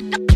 What?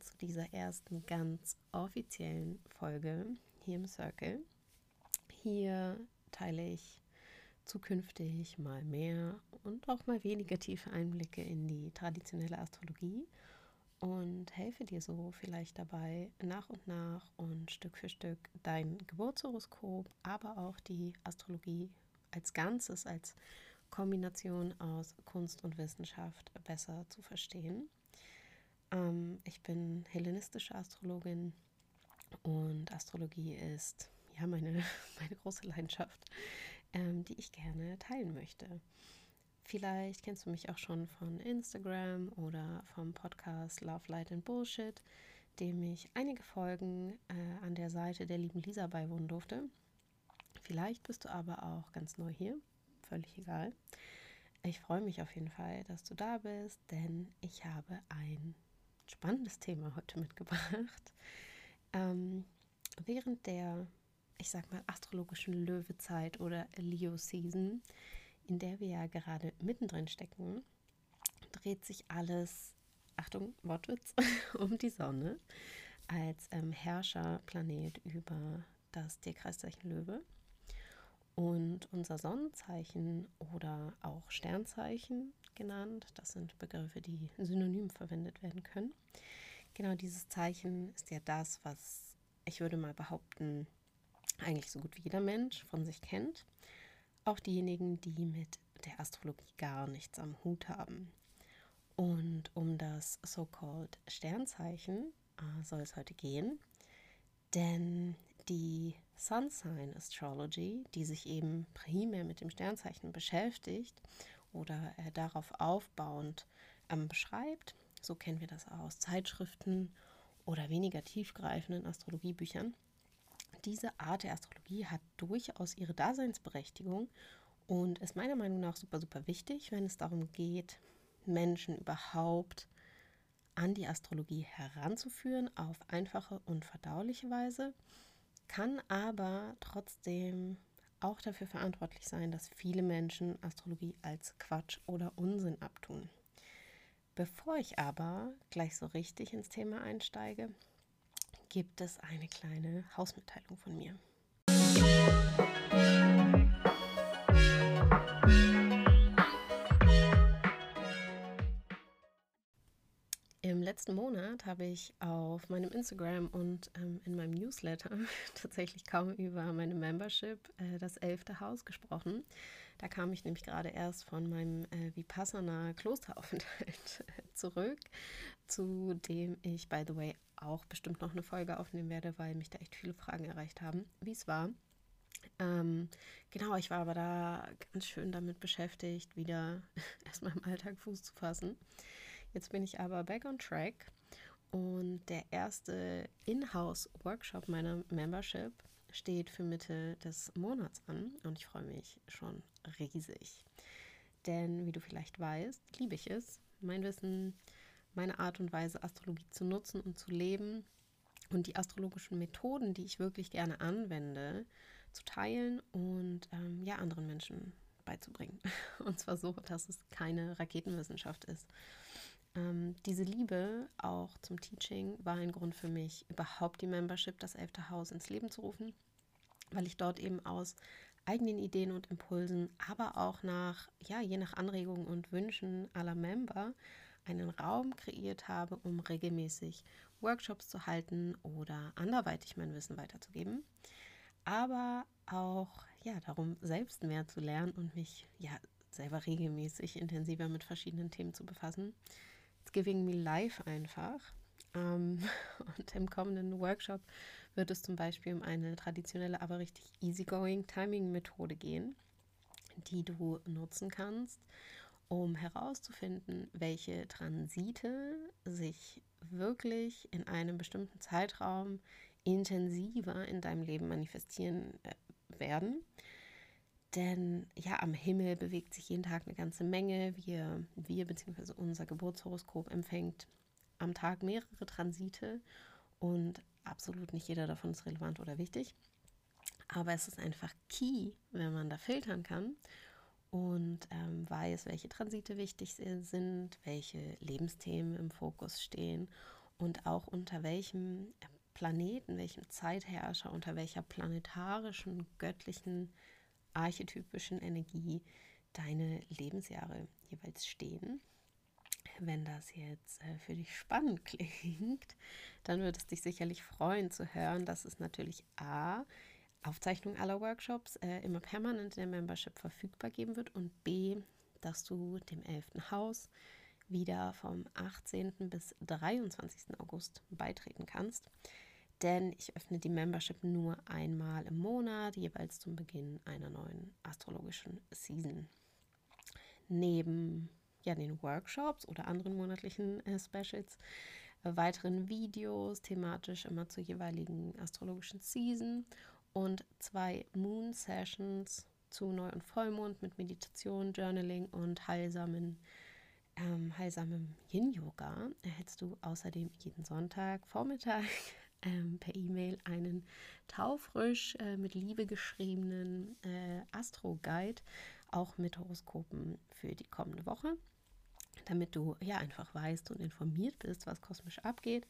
Zu dieser ersten ganz offiziellen Folge hier im Circle. Hier teile ich zukünftig mal mehr und auch mal weniger tiefe Einblicke in die traditionelle Astrologie und helfe dir so vielleicht dabei, nach und nach und Stück für Stück dein Geburtshoroskop, aber auch die Astrologie als Ganzes, als Kombination aus Kunst und Wissenschaft besser zu verstehen. Ähm, ich bin hellenistische Astrologin und Astrologie ist ja meine, meine große Leidenschaft, ähm, die ich gerne teilen möchte. Vielleicht kennst du mich auch schon von Instagram oder vom Podcast Love, Light and Bullshit, dem ich einige Folgen äh, an der Seite der lieben Lisa beiwohnen durfte. Vielleicht bist du aber auch ganz neu hier, völlig egal. Ich freue mich auf jeden Fall, dass du da bist, denn ich habe ein spannendes Thema heute mitgebracht. Ähm, während der, ich sag mal, astrologischen Löwezeit oder Leo-Season in der wir ja gerade mittendrin stecken, dreht sich alles, Achtung, Wortwitz, um die Sonne als ähm, Herrscherplanet über das Tierkreiszeichen Löwe. Und unser Sonnenzeichen oder auch Sternzeichen genannt, das sind Begriffe, die synonym verwendet werden können. Genau dieses Zeichen ist ja das, was ich würde mal behaupten, eigentlich so gut wie jeder Mensch von sich kennt auch diejenigen, die mit der Astrologie gar nichts am Hut haben. Und um das so-called Sternzeichen äh, soll es heute gehen, denn die Sun Sign Astrology, die sich eben primär mit dem Sternzeichen beschäftigt oder äh, darauf aufbauend ähm, beschreibt, so kennen wir das aus Zeitschriften oder weniger tiefgreifenden Astrologiebüchern, diese Art der Astrologie hat durchaus ihre Daseinsberechtigung und ist meiner Meinung nach super, super wichtig, wenn es darum geht, Menschen überhaupt an die Astrologie heranzuführen auf einfache und verdauliche Weise, kann aber trotzdem auch dafür verantwortlich sein, dass viele Menschen Astrologie als Quatsch oder Unsinn abtun. Bevor ich aber gleich so richtig ins Thema einsteige, gibt es eine kleine Hausmitteilung von mir. Letzten Monat habe ich auf meinem Instagram und ähm, in meinem Newsletter tatsächlich kaum über meine Membership, äh, das elfte Haus, gesprochen. Da kam ich nämlich gerade erst von meinem äh, Vipassana Klosteraufenthalt zurück, zu dem ich, by the way, auch bestimmt noch eine Folge aufnehmen werde, weil mich da echt viele Fragen erreicht haben, wie es war. Ähm, genau, ich war aber da ganz schön damit beschäftigt, wieder erstmal im Alltag Fuß zu fassen. Jetzt bin ich aber back on track und der erste In-House-Workshop meiner Membership steht für Mitte des Monats an und ich freue mich schon riesig. Denn wie du vielleicht weißt, liebe ich es, mein Wissen meine Art und Weise, Astrologie zu nutzen und zu leben und die astrologischen Methoden, die ich wirklich gerne anwende, zu teilen und ähm, ja, anderen Menschen beizubringen. Und zwar so, dass es keine Raketenwissenschaft ist. Ähm, diese Liebe auch zum Teaching war ein Grund für mich, überhaupt die Membership, das elfte Haus, ins Leben zu rufen, weil ich dort eben aus eigenen Ideen und Impulsen, aber auch nach, ja, je nach Anregungen und Wünschen aller Member einen Raum kreiert habe, um regelmäßig Workshops zu halten oder anderweitig mein Wissen weiterzugeben. Aber auch ja, darum, selbst mehr zu lernen und mich ja selber regelmäßig intensiver mit verschiedenen Themen zu befassen. Giving me life einfach. Ähm, und im kommenden Workshop wird es zum Beispiel um eine traditionelle, aber richtig easygoing Timing-Methode gehen, die du nutzen kannst, um herauszufinden, welche Transite sich wirklich in einem bestimmten Zeitraum intensiver in deinem Leben manifestieren äh, werden. Denn ja, am Himmel bewegt sich jeden Tag eine ganze Menge. Wir, wir bzw. unser Geburtshoroskop empfängt am Tag mehrere Transite und absolut nicht jeder davon ist relevant oder wichtig. Aber es ist einfach key, wenn man da filtern kann und ähm, weiß, welche Transite wichtig sind, welche Lebensthemen im Fokus stehen und auch unter welchem Planeten, welchem Zeitherrscher, unter welcher planetarischen, göttlichen, archetypischen Energie deine Lebensjahre jeweils stehen. Wenn das jetzt äh, für dich spannend klingt, dann würde es dich sicherlich freuen zu hören, dass es natürlich A, Aufzeichnung aller Workshops äh, immer permanent in der Membership verfügbar geben wird und B, dass du dem 11. Haus wieder vom 18. bis 23. August beitreten kannst. Denn ich öffne die Membership nur einmal im Monat, jeweils zum Beginn einer neuen astrologischen Season. Neben ja, den Workshops oder anderen monatlichen äh, Specials, äh, weiteren Videos thematisch immer zur jeweiligen astrologischen Season und zwei Moon Sessions zu Neu- und Vollmond mit Meditation, Journaling und heilsamen, ähm, heilsamem Yin-Yoga erhältst du außerdem jeden Sonntag Vormittag ähm, per E-Mail einen taufrisch äh, mit Liebe geschriebenen äh, Astro-Guide, auch mit Horoskopen für die kommende Woche, damit du ja einfach weißt und informiert bist, was kosmisch abgeht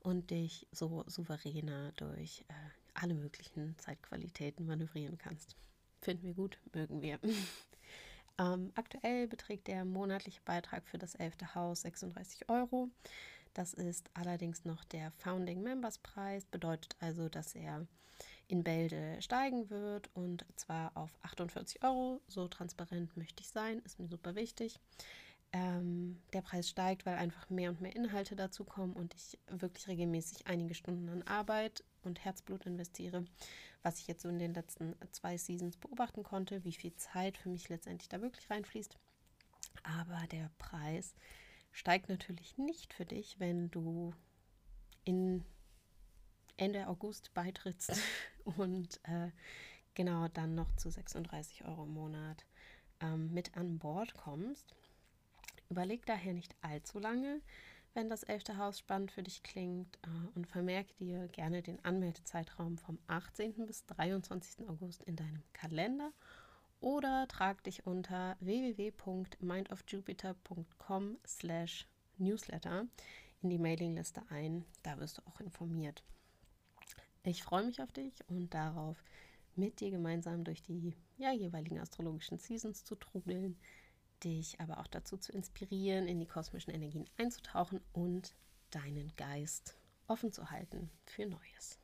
und dich so souveräner durch äh, alle möglichen Zeitqualitäten manövrieren kannst. Finden wir gut, mögen wir. ähm, aktuell beträgt der monatliche Beitrag für das 11. Haus 36 Euro. Das ist allerdings noch der Founding Members Preis, bedeutet also, dass er in Bälde steigen wird und zwar auf 48 Euro. So transparent möchte ich sein, ist mir super wichtig ähm, der Preis steigt, weil einfach mehr und mehr Inhalte dazu kommen und ich wirklich regelmäßig einige Stunden an Arbeit und Herzblut investiere, was ich jetzt so in den letzten zwei Seasons beobachten konnte, wie viel Zeit für mich letztendlich da wirklich reinfließt. Aber der Preis steigt natürlich nicht für dich, wenn du in Ende August beitrittst und äh, genau dann noch zu 36 Euro im Monat ähm, mit an Bord kommst. Überleg daher nicht allzu lange, wenn das elfte Haus spannend für dich klingt äh, und vermerke dir gerne den Anmeldezeitraum vom 18. bis 23. August in deinem Kalender oder trag dich unter www.mindofjupiter.com slash newsletter in die Mailingliste ein. Da wirst du auch informiert. Ich freue mich auf dich und darauf, mit dir gemeinsam durch die ja, jeweiligen astrologischen Seasons zu trudeln dich aber auch dazu zu inspirieren, in die kosmischen Energien einzutauchen und deinen Geist offen zu halten für Neues.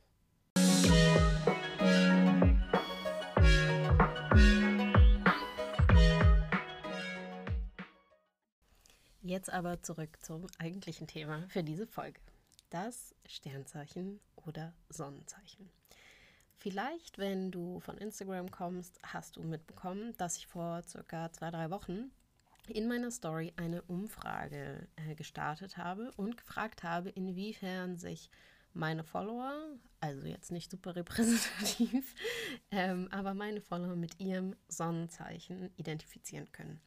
Jetzt aber zurück zum eigentlichen Thema für diese Folge. Das Sternzeichen oder Sonnenzeichen. Vielleicht, wenn du von Instagram kommst, hast du mitbekommen, dass ich vor circa zwei, drei Wochen in meiner Story eine Umfrage äh, gestartet habe und gefragt habe, inwiefern sich meine Follower, also jetzt nicht super repräsentativ, ähm, aber meine Follower mit ihrem Sonnenzeichen identifizieren können.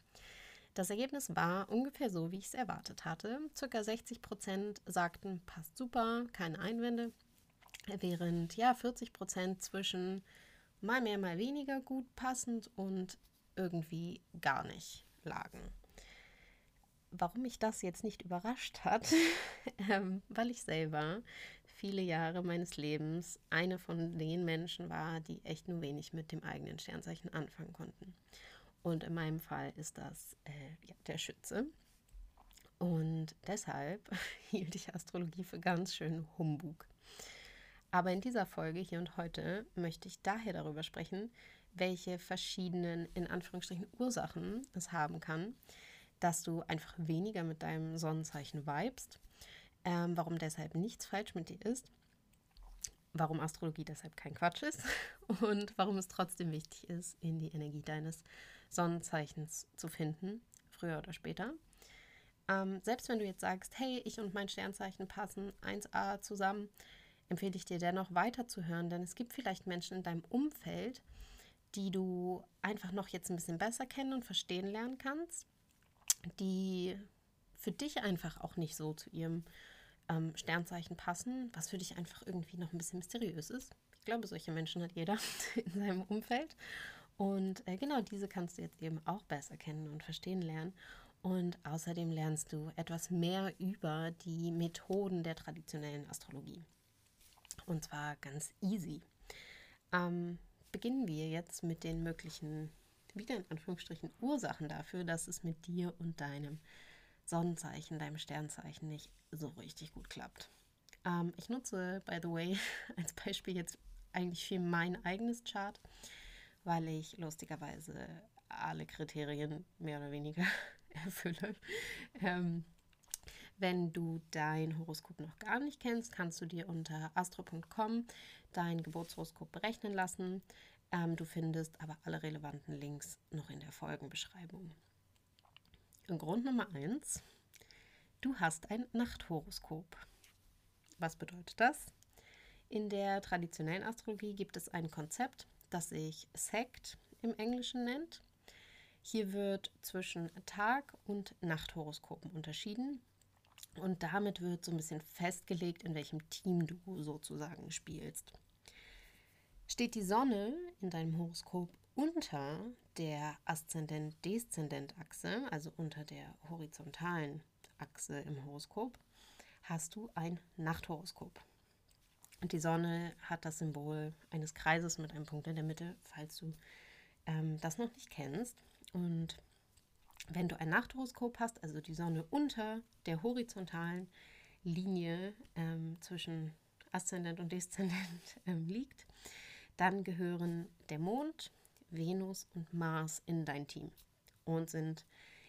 Das Ergebnis war ungefähr so, wie ich es erwartet hatte. Circa 60 Prozent sagten, passt super, keine Einwände, während ja 40 Prozent zwischen mal mehr, mal weniger gut passend und irgendwie gar nicht lagen. Warum mich das jetzt nicht überrascht hat, ähm, weil ich selber viele Jahre meines Lebens eine von den Menschen war, die echt nur wenig mit dem eigenen Sternzeichen anfangen konnten. Und in meinem Fall ist das äh, ja, der Schütze. Und deshalb hielt ich Astrologie für ganz schön Humbug. Aber in dieser Folge hier und heute möchte ich daher darüber sprechen, welche verschiedenen, in Anführungsstrichen, Ursachen es haben kann, dass du einfach weniger mit deinem Sonnenzeichen vibest, ähm, warum deshalb nichts falsch mit dir ist, warum Astrologie deshalb kein Quatsch ist und warum es trotzdem wichtig ist, in die Energie deines Sonnenzeichens zu finden, früher oder später. Ähm, selbst wenn du jetzt sagst, hey, ich und mein Sternzeichen passen 1a zusammen, empfehle ich dir dennoch weiterzuhören, denn es gibt vielleicht Menschen in deinem Umfeld, die du einfach noch jetzt ein bisschen besser kennen und verstehen lernen kannst, die für dich einfach auch nicht so zu ihrem ähm, Sternzeichen passen, was für dich einfach irgendwie noch ein bisschen mysteriös ist. Ich glaube, solche Menschen hat jeder in seinem Umfeld. Und äh, genau diese kannst du jetzt eben auch besser kennen und verstehen lernen. Und außerdem lernst du etwas mehr über die Methoden der traditionellen Astrologie. Und zwar ganz easy. Ähm, beginnen wir jetzt mit den möglichen, wieder in Anführungsstrichen, Ursachen dafür, dass es mit dir und deinem Sonnenzeichen, deinem Sternzeichen nicht so richtig gut klappt. Ähm, ich nutze, by the way, als Beispiel jetzt eigentlich viel mein eigenes Chart, weil ich lustigerweise alle Kriterien mehr oder weniger erfülle. Ähm, wenn du dein Horoskop noch gar nicht kennst, kannst du dir unter astro.com dein Geburtshoroskop berechnen lassen. Ähm, du findest aber alle relevanten Links noch in der Folgenbeschreibung. Grund Nummer 1. Du hast ein Nachthoroskop. Was bedeutet das? In der traditionellen Astrologie gibt es ein Konzept, das sich Sekt im Englischen nennt. Hier wird zwischen Tag- und Nachthoroskopen unterschieden. Und damit wird so ein bisschen festgelegt, in welchem Team du sozusagen spielst. Steht die Sonne in deinem Horoskop unter der Aszendent-Deszendent-Achse, also unter der horizontalen Achse im Horoskop, hast du ein Nachthoroskop. Und die Sonne hat das Symbol eines Kreises mit einem Punkt in der Mitte, falls du ähm, das noch nicht kennst. Und wenn du ein Nachthoroskop hast, also die Sonne unter der horizontalen Linie ähm, zwischen Aszendent und Deszendent ähm, liegt, dann gehören der Mond, Venus und Mars in dein Team und sind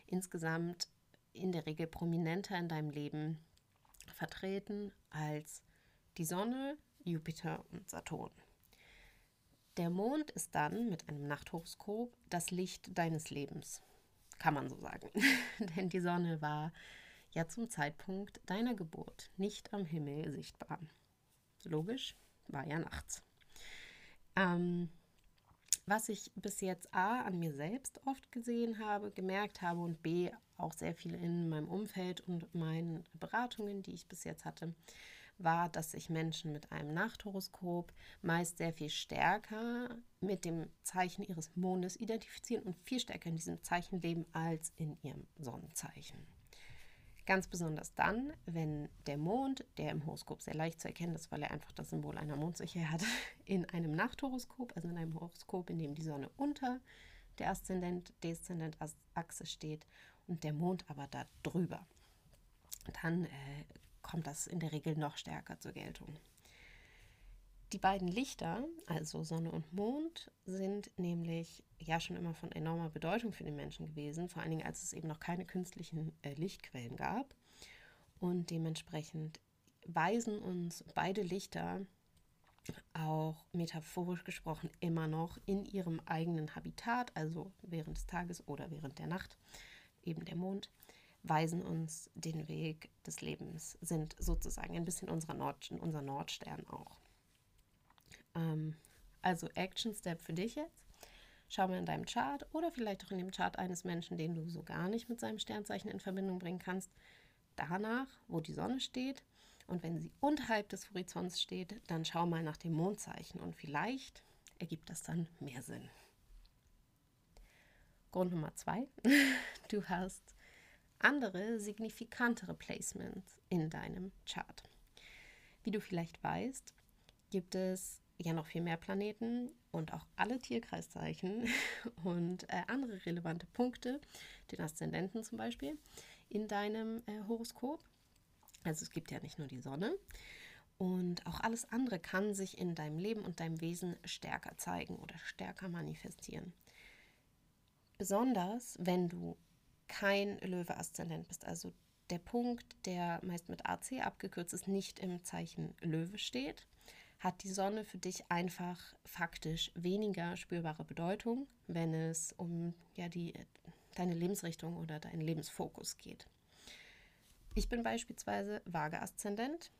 insgesamt in der Regel prominenter in deinem Leben vertreten als die Sonne, Jupiter und Saturn. Der Mond ist dann mit einem Nachthoroskop das Licht deines Lebens kann man so sagen. Denn die Sonne war ja zum Zeitpunkt deiner Geburt nicht am Himmel sichtbar. Logisch, war ja nachts. Ähm, was ich bis jetzt A an mir selbst oft gesehen habe, gemerkt habe und B auch sehr viele in meinem Umfeld und meinen Beratungen, die ich bis jetzt hatte, war, dass sich Menschen mit einem Nachthoroskop meist sehr viel stärker mit dem Zeichen ihres Mondes identifizieren und viel stärker in diesem Zeichen leben als in ihrem Sonnenzeichen. Ganz besonders dann, wenn der Mond, der im Horoskop sehr leicht zu erkennen ist, weil er einfach das Symbol einer Mondsicherheit hat, in einem Nachthoroskop, also in einem Horoskop, in dem die Sonne unter der Aszendent-Deszendent-Achse steht und der Mond aber da drüber. Dann äh, kommt das in der Regel noch stärker zur Geltung. Die beiden Lichter, also Sonne und Mond, sind nämlich ja schon immer von enormer Bedeutung für den Menschen gewesen, vor allen Dingen als es eben noch keine künstlichen äh, Lichtquellen gab. Und dementsprechend weisen uns beide Lichter auch metaphorisch gesprochen immer noch in ihrem eigenen Habitat, also während des Tages oder während der Nacht, eben der Mond, weisen uns den Weg des Lebens, sind sozusagen ein bisschen unser, Nord, unser Nordstern auch. Ähm, also Action Step für dich jetzt. Schau mal in deinem Chart oder vielleicht auch in dem Chart eines Menschen, den du so gar nicht mit seinem Sternzeichen in Verbindung bringen kannst, danach, wo die Sonne steht. Und wenn sie unterhalb des Horizonts steht, dann schau mal nach dem Mondzeichen und vielleicht ergibt das dann mehr Sinn. Grund Nummer zwei, du hast andere signifikantere Placements in deinem Chart. Wie du vielleicht weißt, gibt es ja noch viel mehr Planeten und auch alle Tierkreiszeichen und äh, andere relevante Punkte, den Aszendenten zum Beispiel, in deinem äh, Horoskop. Also es gibt ja nicht nur die Sonne. Und auch alles andere kann sich in deinem Leben und deinem Wesen stärker zeigen oder stärker manifestieren. Besonders wenn du kein Löwe-Aszendent bist, also der Punkt, der meist mit AC abgekürzt ist, nicht im Zeichen Löwe steht, hat die Sonne für dich einfach faktisch weniger spürbare Bedeutung, wenn es um ja, die, deine Lebensrichtung oder deinen Lebensfokus geht. Ich bin beispielsweise Waage-Aszendent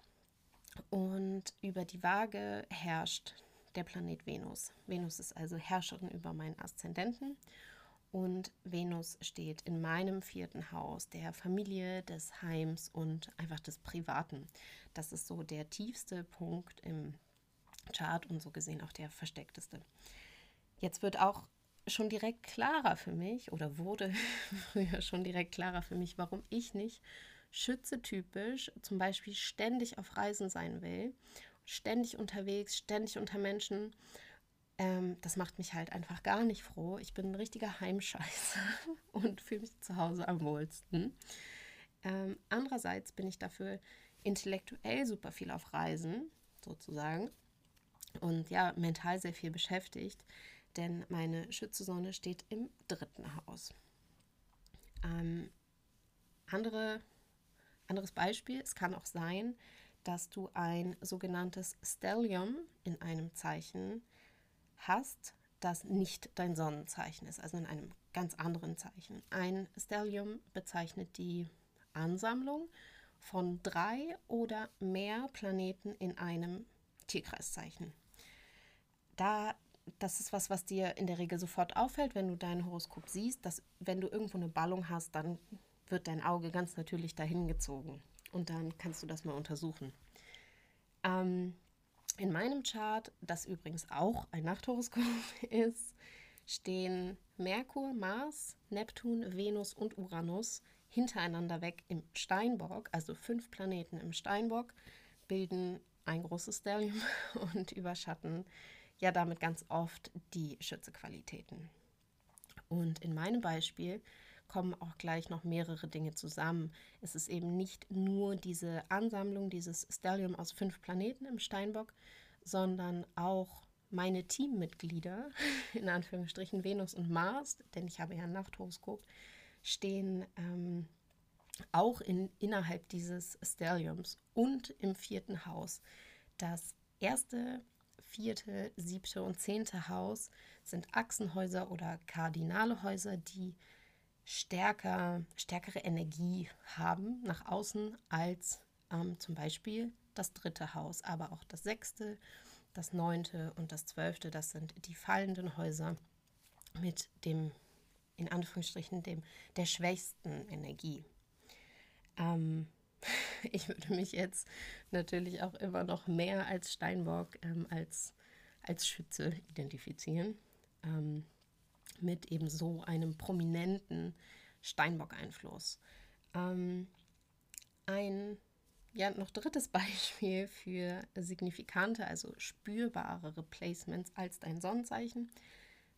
Und über die Waage herrscht der Planet Venus. Venus ist also Herrscherin über meinen Aszendenten und Venus steht in meinem vierten Haus der Familie, des Heims und einfach des Privaten. Das ist so der tiefste Punkt im Chart und so gesehen auch der versteckteste. Jetzt wird auch schon direkt klarer für mich oder wurde früher schon direkt klarer für mich, warum ich nicht Schütze typisch zum Beispiel ständig auf Reisen sein will, ständig unterwegs, ständig unter Menschen. Ähm, das macht mich halt einfach gar nicht froh. Ich bin ein richtiger Heimscheißer und fühle mich zu Hause am wohlsten. Ähm, andererseits bin ich dafür intellektuell super viel auf Reisen, sozusagen. Und ja, mental sehr viel beschäftigt, denn meine Schützesonne steht im dritten Haus. Ähm, andere anderes Beispiel, es kann auch sein, dass du ein sogenanntes Stellium in einem Zeichen hast, das nicht dein Sonnenzeichen ist, also in einem ganz anderen Zeichen. Ein Stellium bezeichnet die Ansammlung von drei oder mehr Planeten in einem Tierkreiszeichen. Da, das ist was, was dir in der Regel sofort auffällt, wenn du dein Horoskop siehst, dass wenn du irgendwo eine Ballung hast, dann wird dein Auge ganz natürlich dahin gezogen. Und dann kannst du das mal untersuchen. Ähm, in meinem Chart, das übrigens auch ein Nachthoroskop ist, stehen Merkur, Mars, Neptun, Venus und Uranus hintereinander weg im Steinbock, also fünf Planeten im Steinbock, bilden ein großes Stellium und überschatten ja damit ganz oft die Schützequalitäten. Und in meinem Beispiel kommen auch gleich noch mehrere Dinge zusammen. Es ist eben nicht nur diese Ansammlung, dieses Stellium aus fünf Planeten im Steinbock, sondern auch meine Teammitglieder, in Anführungsstrichen Venus und Mars, denn ich habe ja ein Nachthoroskop, stehen ähm, auch in, innerhalb dieses Stelliums und im vierten Haus. Das erste, vierte, siebte und zehnte Haus sind Achsenhäuser oder kardinale Häuser, die stärker, stärkere Energie haben nach außen als ähm, zum Beispiel das dritte Haus, aber auch das sechste, das neunte und das zwölfte. Das sind die fallenden Häuser mit dem, in Anführungsstrichen, dem, der schwächsten Energie. Ähm, ich würde mich jetzt natürlich auch immer noch mehr als Steinbock, ähm, als, als Schütze identifizieren. Ähm, mit eben so einem prominenten Steinbock-Einfluss. Ähm, ein ja, noch drittes Beispiel für signifikante, also spürbarere Placements als dein Sonnenzeichen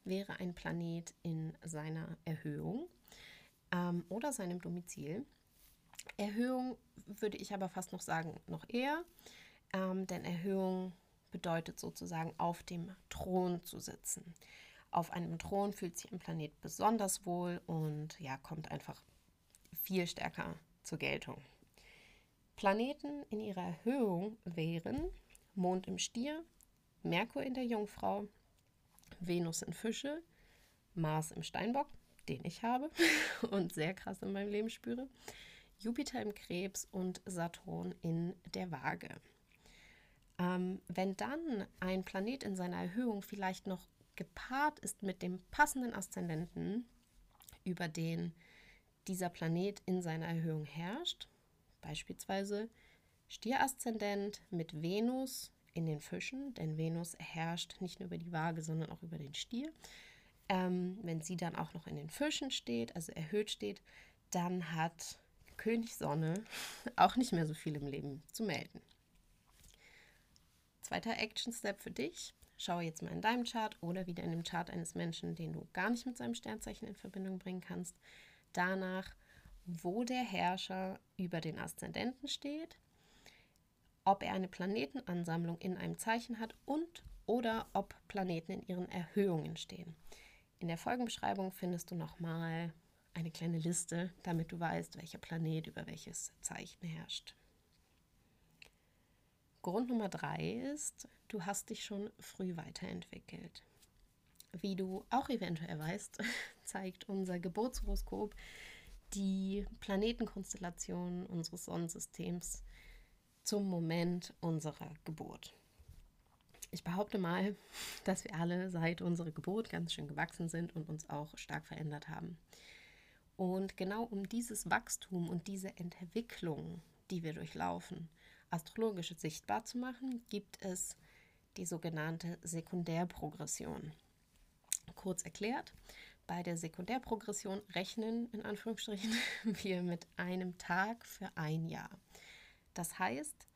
wäre ein Planet in seiner Erhöhung ähm, oder seinem Domizil. Erhöhung würde ich aber fast noch sagen, noch eher, ähm, denn Erhöhung bedeutet sozusagen auf dem Thron zu sitzen auf einem Thron fühlt sich ein Planet besonders wohl und ja, kommt einfach viel stärker zur Geltung. Planeten in ihrer Erhöhung wären Mond im Stier, Merkur in der Jungfrau, Venus in Fische, Mars im Steinbock, den ich habe und sehr krass in meinem Leben spüre, Jupiter im Krebs und Saturn in der Waage. Ähm, wenn dann ein Planet in seiner Erhöhung vielleicht noch gepaart ist mit dem passenden Aszendenten, über den dieser Planet in seiner Erhöhung herrscht, beispielsweise Stieraszendent mit Venus in den Fischen, denn Venus herrscht nicht nur über die Waage, sondern auch über den Stier. Ähm, wenn sie dann auch noch in den Fischen steht, also erhöht steht, dann hat König Sonne auch nicht mehr so viel im Leben zu melden. Zweiter Action Step für dich. Schaue jetzt mal in deinem Chart oder wieder in dem Chart eines Menschen, den du gar nicht mit seinem Sternzeichen in Verbindung bringen kannst. Danach, wo der Herrscher über den Aszendenten steht, ob er eine Planetenansammlung in einem Zeichen hat und oder ob Planeten in ihren Erhöhungen stehen. In der Folgenbeschreibung findest du nochmal eine kleine Liste, damit du weißt, welcher Planet über welches Zeichen herrscht. Grund Nummer drei ist, du hast dich schon früh weiterentwickelt. Wie du auch eventuell weißt, zeigt unser Geburtshoroskop die Planetenkonstellation unseres Sonnensystems zum Moment unserer Geburt. Ich behaupte mal, dass wir alle seit unserer Geburt ganz schön gewachsen sind und uns auch stark verändert haben. Und genau um dieses Wachstum und diese Entwicklung, die wir durchlaufen, astrologisch sichtbar zu machen, gibt es die sogenannte Sekundärprogression. Kurz erklärt, bei der Sekundärprogression rechnen in Anführungsstrichen wir mit einem Tag für ein Jahr. Das heißt,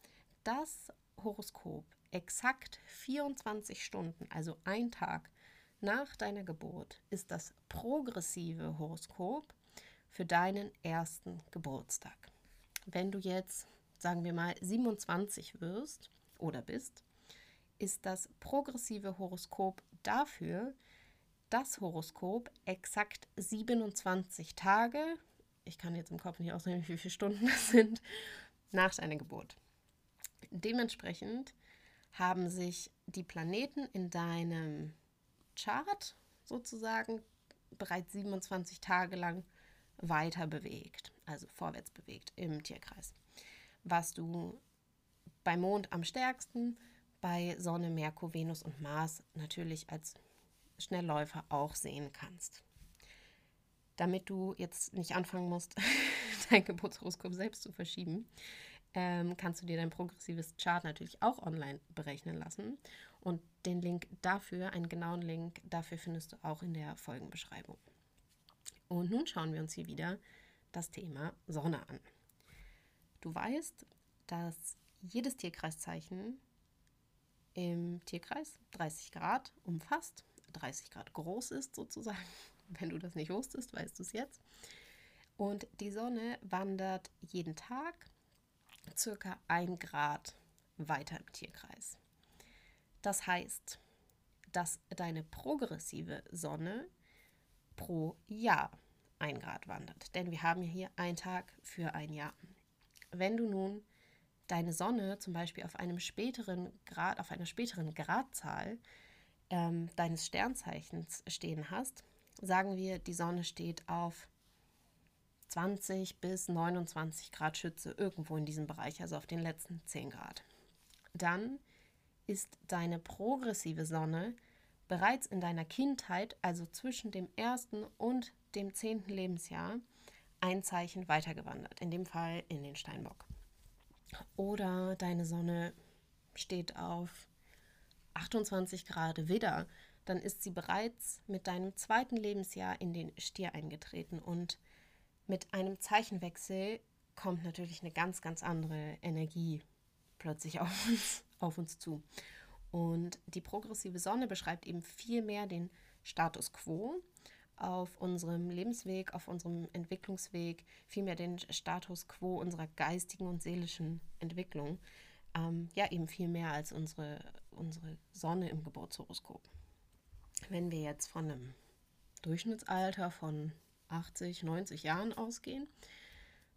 das Horoskop exakt 24 Stunden, also ein Tag nach deiner Geburt, ist das progressive Horoskop für deinen ersten Geburtstag. Wenn du jetzt, sagen wir mal, 27 wirst oder bist, ist das progressive Horoskop dafür das Horoskop exakt 27 Tage, ich kann jetzt im Kopf nicht ausrechnen, wie viele Stunden das sind, nach deiner Geburt. Dementsprechend haben sich die Planeten in deinem Chart sozusagen bereits 27 Tage lang weiter bewegt, also vorwärts bewegt im Tierkreis. Was du bei Mond am stärksten, bei Sonne, Merkur, Venus und Mars natürlich als Schnellläufer auch sehen kannst. Damit du jetzt nicht anfangen musst, dein Geburtshoroskop selbst zu verschieben, ähm, kannst du dir dein progressives Chart natürlich auch online berechnen lassen. Und den Link dafür, einen genauen Link dafür findest du auch in der Folgenbeschreibung. Und nun schauen wir uns hier wieder das Thema Sonne an. Du weißt, dass jedes Tierkreiszeichen im Tierkreis 30 Grad umfasst, 30 Grad groß ist sozusagen. Wenn du das nicht wusstest, weißt du es jetzt. Und die Sonne wandert jeden Tag circa ein Grad weiter im Tierkreis. Das heißt, dass deine progressive Sonne pro Jahr ein Grad wandert. Denn wir haben hier einen Tag für ein Jahr. Wenn du nun deine Sonne zum Beispiel auf einem späteren Grad, auf einer späteren Gradzahl ähm, deines Sternzeichens stehen hast, sagen wir, die Sonne steht auf 20 bis 29 Grad Schütze, irgendwo in diesem Bereich, also auf den letzten 10 Grad. Dann ist deine progressive Sonne bereits in deiner Kindheit, also zwischen dem ersten und dem zehnten Lebensjahr, ein Zeichen weitergewandert, in dem Fall in den Steinbock. Oder deine Sonne steht auf 28 Grad Widder, dann ist sie bereits mit deinem zweiten Lebensjahr in den Stier eingetreten. Und mit einem Zeichenwechsel kommt natürlich eine ganz, ganz andere Energie plötzlich auf uns, auf uns zu. Und die progressive Sonne beschreibt eben viel mehr den Status quo auf unserem Lebensweg, auf unserem Entwicklungsweg, vielmehr den Status quo unserer geistigen und seelischen Entwicklung. Ähm, ja, eben viel mehr als unsere, unsere Sonne im Geburtshoroskop. Wenn wir jetzt von einem Durchschnittsalter von 80, 90 Jahren ausgehen,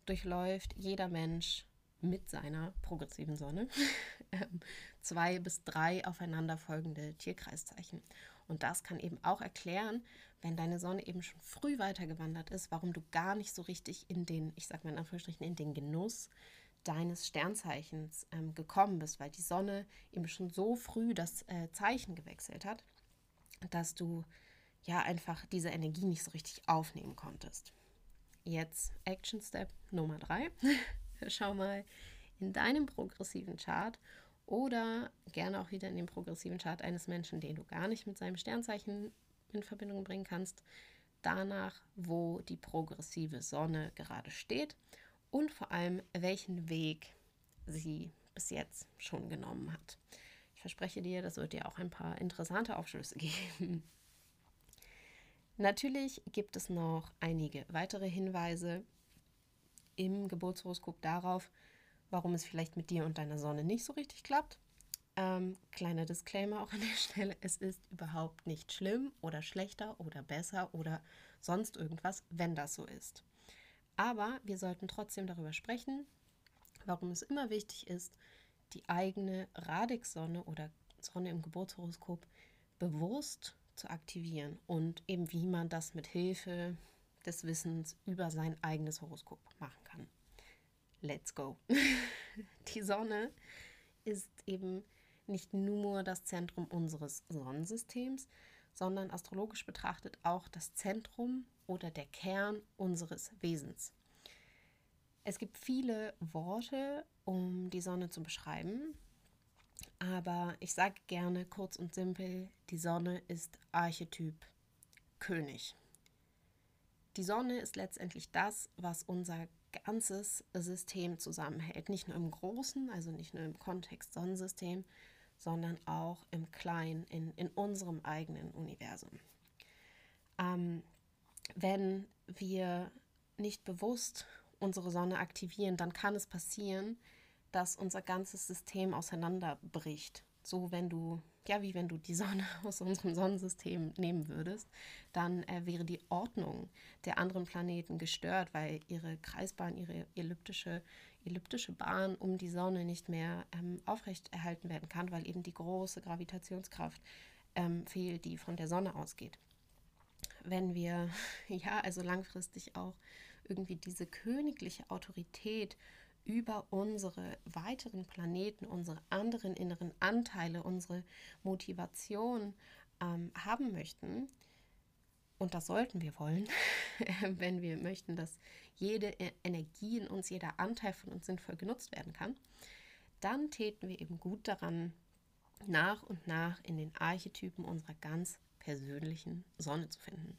durchläuft jeder Mensch mit seiner progressiven Sonne ähm, zwei bis drei aufeinanderfolgende Tierkreiszeichen. Und das kann eben auch erklären, wenn deine Sonne eben schon früh weitergewandert ist, warum du gar nicht so richtig in den, ich sag mal in Anführungsstrichen, in den Genuss deines Sternzeichens ähm, gekommen bist, weil die Sonne eben schon so früh das äh, Zeichen gewechselt hat, dass du ja einfach diese Energie nicht so richtig aufnehmen konntest. Jetzt Action Step Nummer drei. Schau mal in deinem progressiven Chart oder gerne auch wieder in dem progressiven Chart eines Menschen, den du gar nicht mit seinem Sternzeichen in Verbindung bringen kannst, danach, wo die progressive Sonne gerade steht und vor allem, welchen Weg sie bis jetzt schon genommen hat. Ich verspreche dir, das wird dir auch ein paar interessante Aufschlüsse geben. Natürlich gibt es noch einige weitere Hinweise im Geburtshoroskop darauf, warum es vielleicht mit dir und deiner Sonne nicht so richtig klappt. Ähm, kleiner Disclaimer auch an der Stelle, es ist überhaupt nicht schlimm oder schlechter oder besser oder sonst irgendwas, wenn das so ist. Aber wir sollten trotzdem darüber sprechen, warum es immer wichtig ist, die eigene Radix-Sonne oder Sonne im Geburtshoroskop bewusst zu aktivieren und eben wie man das mit Hilfe des Wissens über sein eigenes Horoskop machen kann. let's go. Die Sonne ist eben nicht nur das Zentrum unseres Sonnensystems, sondern astrologisch betrachtet auch das Zentrum oder der Kern unseres Wesens. Es gibt viele Worte, um die Sonne zu beschreiben, aber ich sage gerne kurz und simpel, die Sonne ist Archetyp König. Die Sonne ist letztendlich das, was unser ganzes System zusammenhält. Nicht nur im Großen, also nicht nur im Kontext Sonnensystem, sondern auch im Kleinen, in, in unserem eigenen Universum. Ähm, wenn wir nicht bewusst unsere Sonne aktivieren, dann kann es passieren, dass unser ganzes System auseinanderbricht. So, wenn du, ja, wie wenn du die Sonne aus unserem Sonnensystem nehmen würdest, dann äh, wäre die Ordnung der anderen Planeten gestört, weil ihre Kreisbahn, ihre elliptische, elliptische Bahn um die Sonne nicht mehr ähm, aufrechterhalten werden kann, weil eben die große Gravitationskraft ähm, fehlt, die von der Sonne ausgeht. Wenn wir, ja, also langfristig auch irgendwie diese königliche Autorität über unsere weiteren Planeten, unsere anderen inneren Anteile, unsere Motivation ähm, haben möchten, und das sollten wir wollen, wenn wir möchten, dass jede e-, Energie in uns, jeder Anteil von uns sinnvoll genutzt werden kann, dann täten wir eben gut daran, nach und nach in den Archetypen unserer ganz persönlichen Sonne zu finden.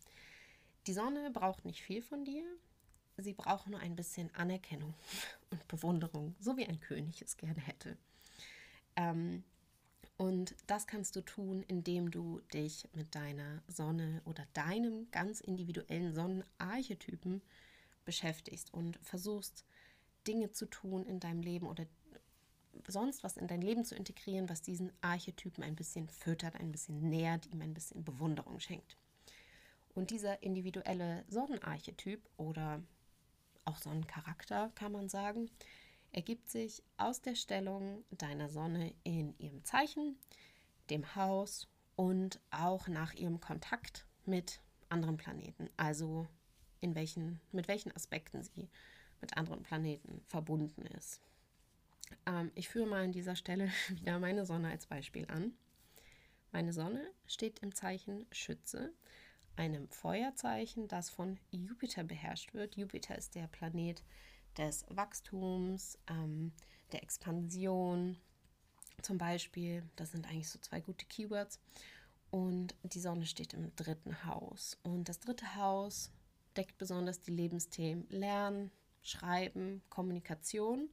Die Sonne braucht nicht viel von dir, sie braucht nur ein bisschen Anerkennung und Bewunderung, so wie ein König es gerne hätte. Ähm, und das kannst du tun, indem du dich mit deiner Sonne oder deinem ganz individuellen Sonnenarchetypen beschäftigst und versuchst, Dinge zu tun in deinem Leben oder sonst was in dein Leben zu integrieren, was diesen Archetypen ein bisschen füttert, ein bisschen nährt, ihm ein bisschen Bewunderung schenkt. Und dieser individuelle Sonnenarchetyp oder auch Sonnencharakter, kann man sagen, ergibt sich aus der Stellung deiner Sonne in ihrem Zeichen, dem Haus und auch nach ihrem Kontakt mit anderen Planeten, also in welchen, mit welchen Aspekten sie mit anderen Planeten verbunden ist. Ähm, ich führe mal an dieser Stelle wieder meine Sonne als Beispiel an. Meine Sonne steht im Zeichen Schütze, einem Feuerzeichen, das von Jupiter beherrscht wird. Jupiter ist der Planet des Wachstums, ähm, der Expansion zum Beispiel. Das sind eigentlich so zwei gute Keywords. Und die Sonne steht im dritten Haus. Und das dritte Haus deckt besonders die Lebensthemen Lernen, Schreiben, Kommunikation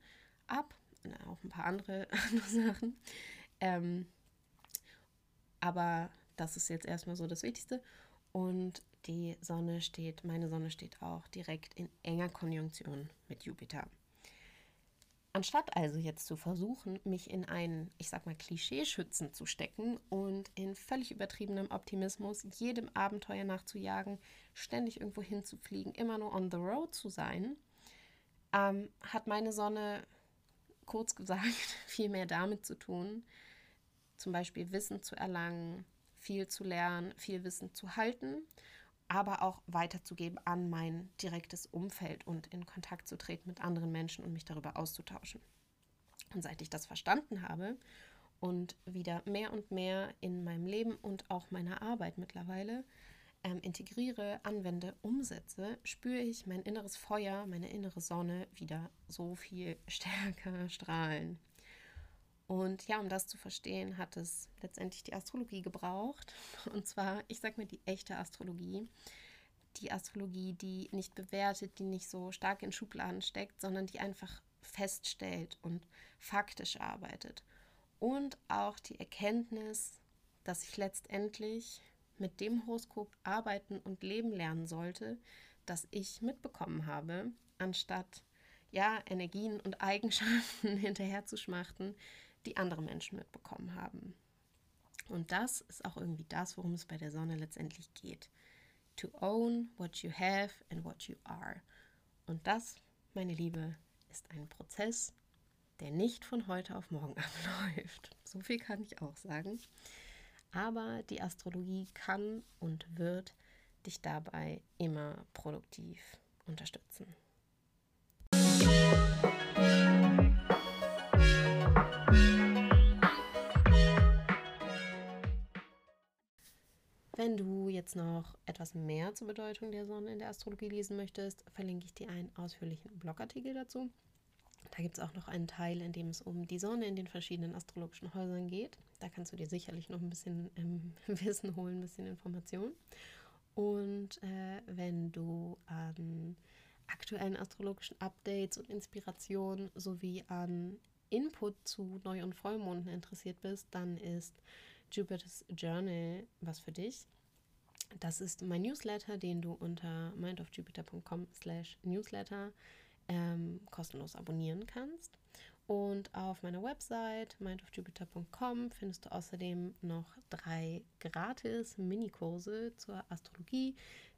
ab. Und auch ein paar andere, andere Sachen. Ähm, aber das ist jetzt erstmal so das Wichtigste. Und die Sonne steht, meine Sonne steht auch direkt in enger Konjunktion mit Jupiter. Anstatt also jetzt zu versuchen, mich in einen, ich sag mal, Klischeeschützen zu stecken und in völlig übertriebenem Optimismus jedem Abenteuer nachzujagen, ständig irgendwo hinzufliegen, immer nur on the road zu sein, ähm, hat meine Sonne kurz gesagt viel mehr damit zu tun, zum Beispiel Wissen zu erlangen, viel zu lernen, viel Wissen zu halten, aber auch weiterzugeben an mein direktes Umfeld und in Kontakt zu treten mit anderen Menschen und mich darüber auszutauschen. Und seit ich das verstanden habe und wieder mehr und mehr in meinem Leben und auch meiner Arbeit mittlerweile ähm, integriere, anwende, umsetze, spüre ich mein inneres Feuer, meine innere Sonne wieder so viel stärker strahlen. Und ja, um das zu verstehen, hat es letztendlich die Astrologie gebraucht. Und zwar, ich sag mal, die echte Astrologie. Die Astrologie, die nicht bewertet, die nicht so stark in Schubladen steckt, sondern die einfach feststellt und faktisch arbeitet. Und auch die Erkenntnis, dass ich letztendlich mit dem Horoskop arbeiten und leben lernen sollte, das ich mitbekommen habe, anstatt ja, Energien und Eigenschaften hinterher zu schmachten, die andere Menschen mitbekommen haben. Und das ist auch irgendwie das, worum es bei der Sonne letztendlich geht. To own what you have and what you are. Und das, meine Liebe, ist ein Prozess, der nicht von heute auf morgen abläuft. So viel kann ich auch sagen. Aber die Astrologie kann und wird dich dabei immer produktiv unterstützen. Wenn du jetzt noch etwas mehr zur Bedeutung der Sonne in der Astrologie lesen möchtest, verlinke ich dir einen ausführlichen Blogartikel dazu. Da gibt es auch noch einen Teil, in dem es um die Sonne in den verschiedenen astrologischen Häusern geht. Da kannst du dir sicherlich noch ein bisschen ähm, Wissen holen, ein bisschen Information. Und äh, wenn du an aktuellen astrologischen Updates und Inspirationen sowie an Input zu Neu- und Vollmonden interessiert bist, dann ist Jupiter's Journal was für dich. Das ist mein Newsletter, den du unter mindofjupiter.com slash newsletter ähm, kostenlos abonnieren kannst. Und auf meiner Website mindofjupiter.com findest du außerdem noch drei gratis Minikurse zur Astrologie,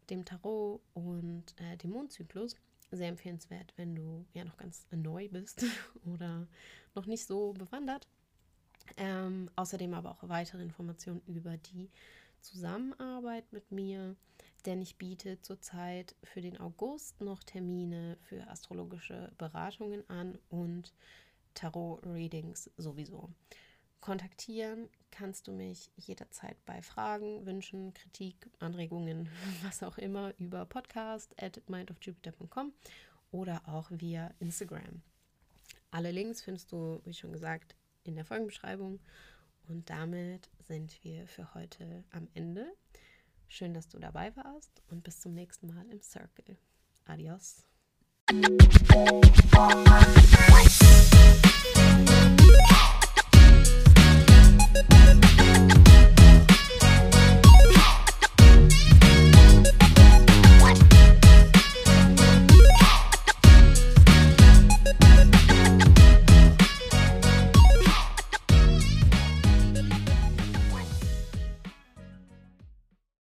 dem Tarot und äh, dem Mondzyklus. Sehr empfehlenswert, wenn du ja noch ganz neu bist oder noch nicht so bewandert. Ähm, außerdem aber auch weitere Informationen über die Zusammenarbeit mit mir, denn ich biete zurzeit für den August noch Termine für astrologische Beratungen an und Tarot-Readings sowieso. Kontaktieren kannst du mich jederzeit bei Fragen, Wünschen, Kritik, Anregungen, was auch immer über podcast at mindofjupiter.com oder auch via Instagram. Alle Links findest du, wie schon gesagt, in der Folgenbeschreibung. Und damit sind wir für heute am Ende. Schön, dass du dabei warst und bis zum nächsten Mal im Circle. Adios.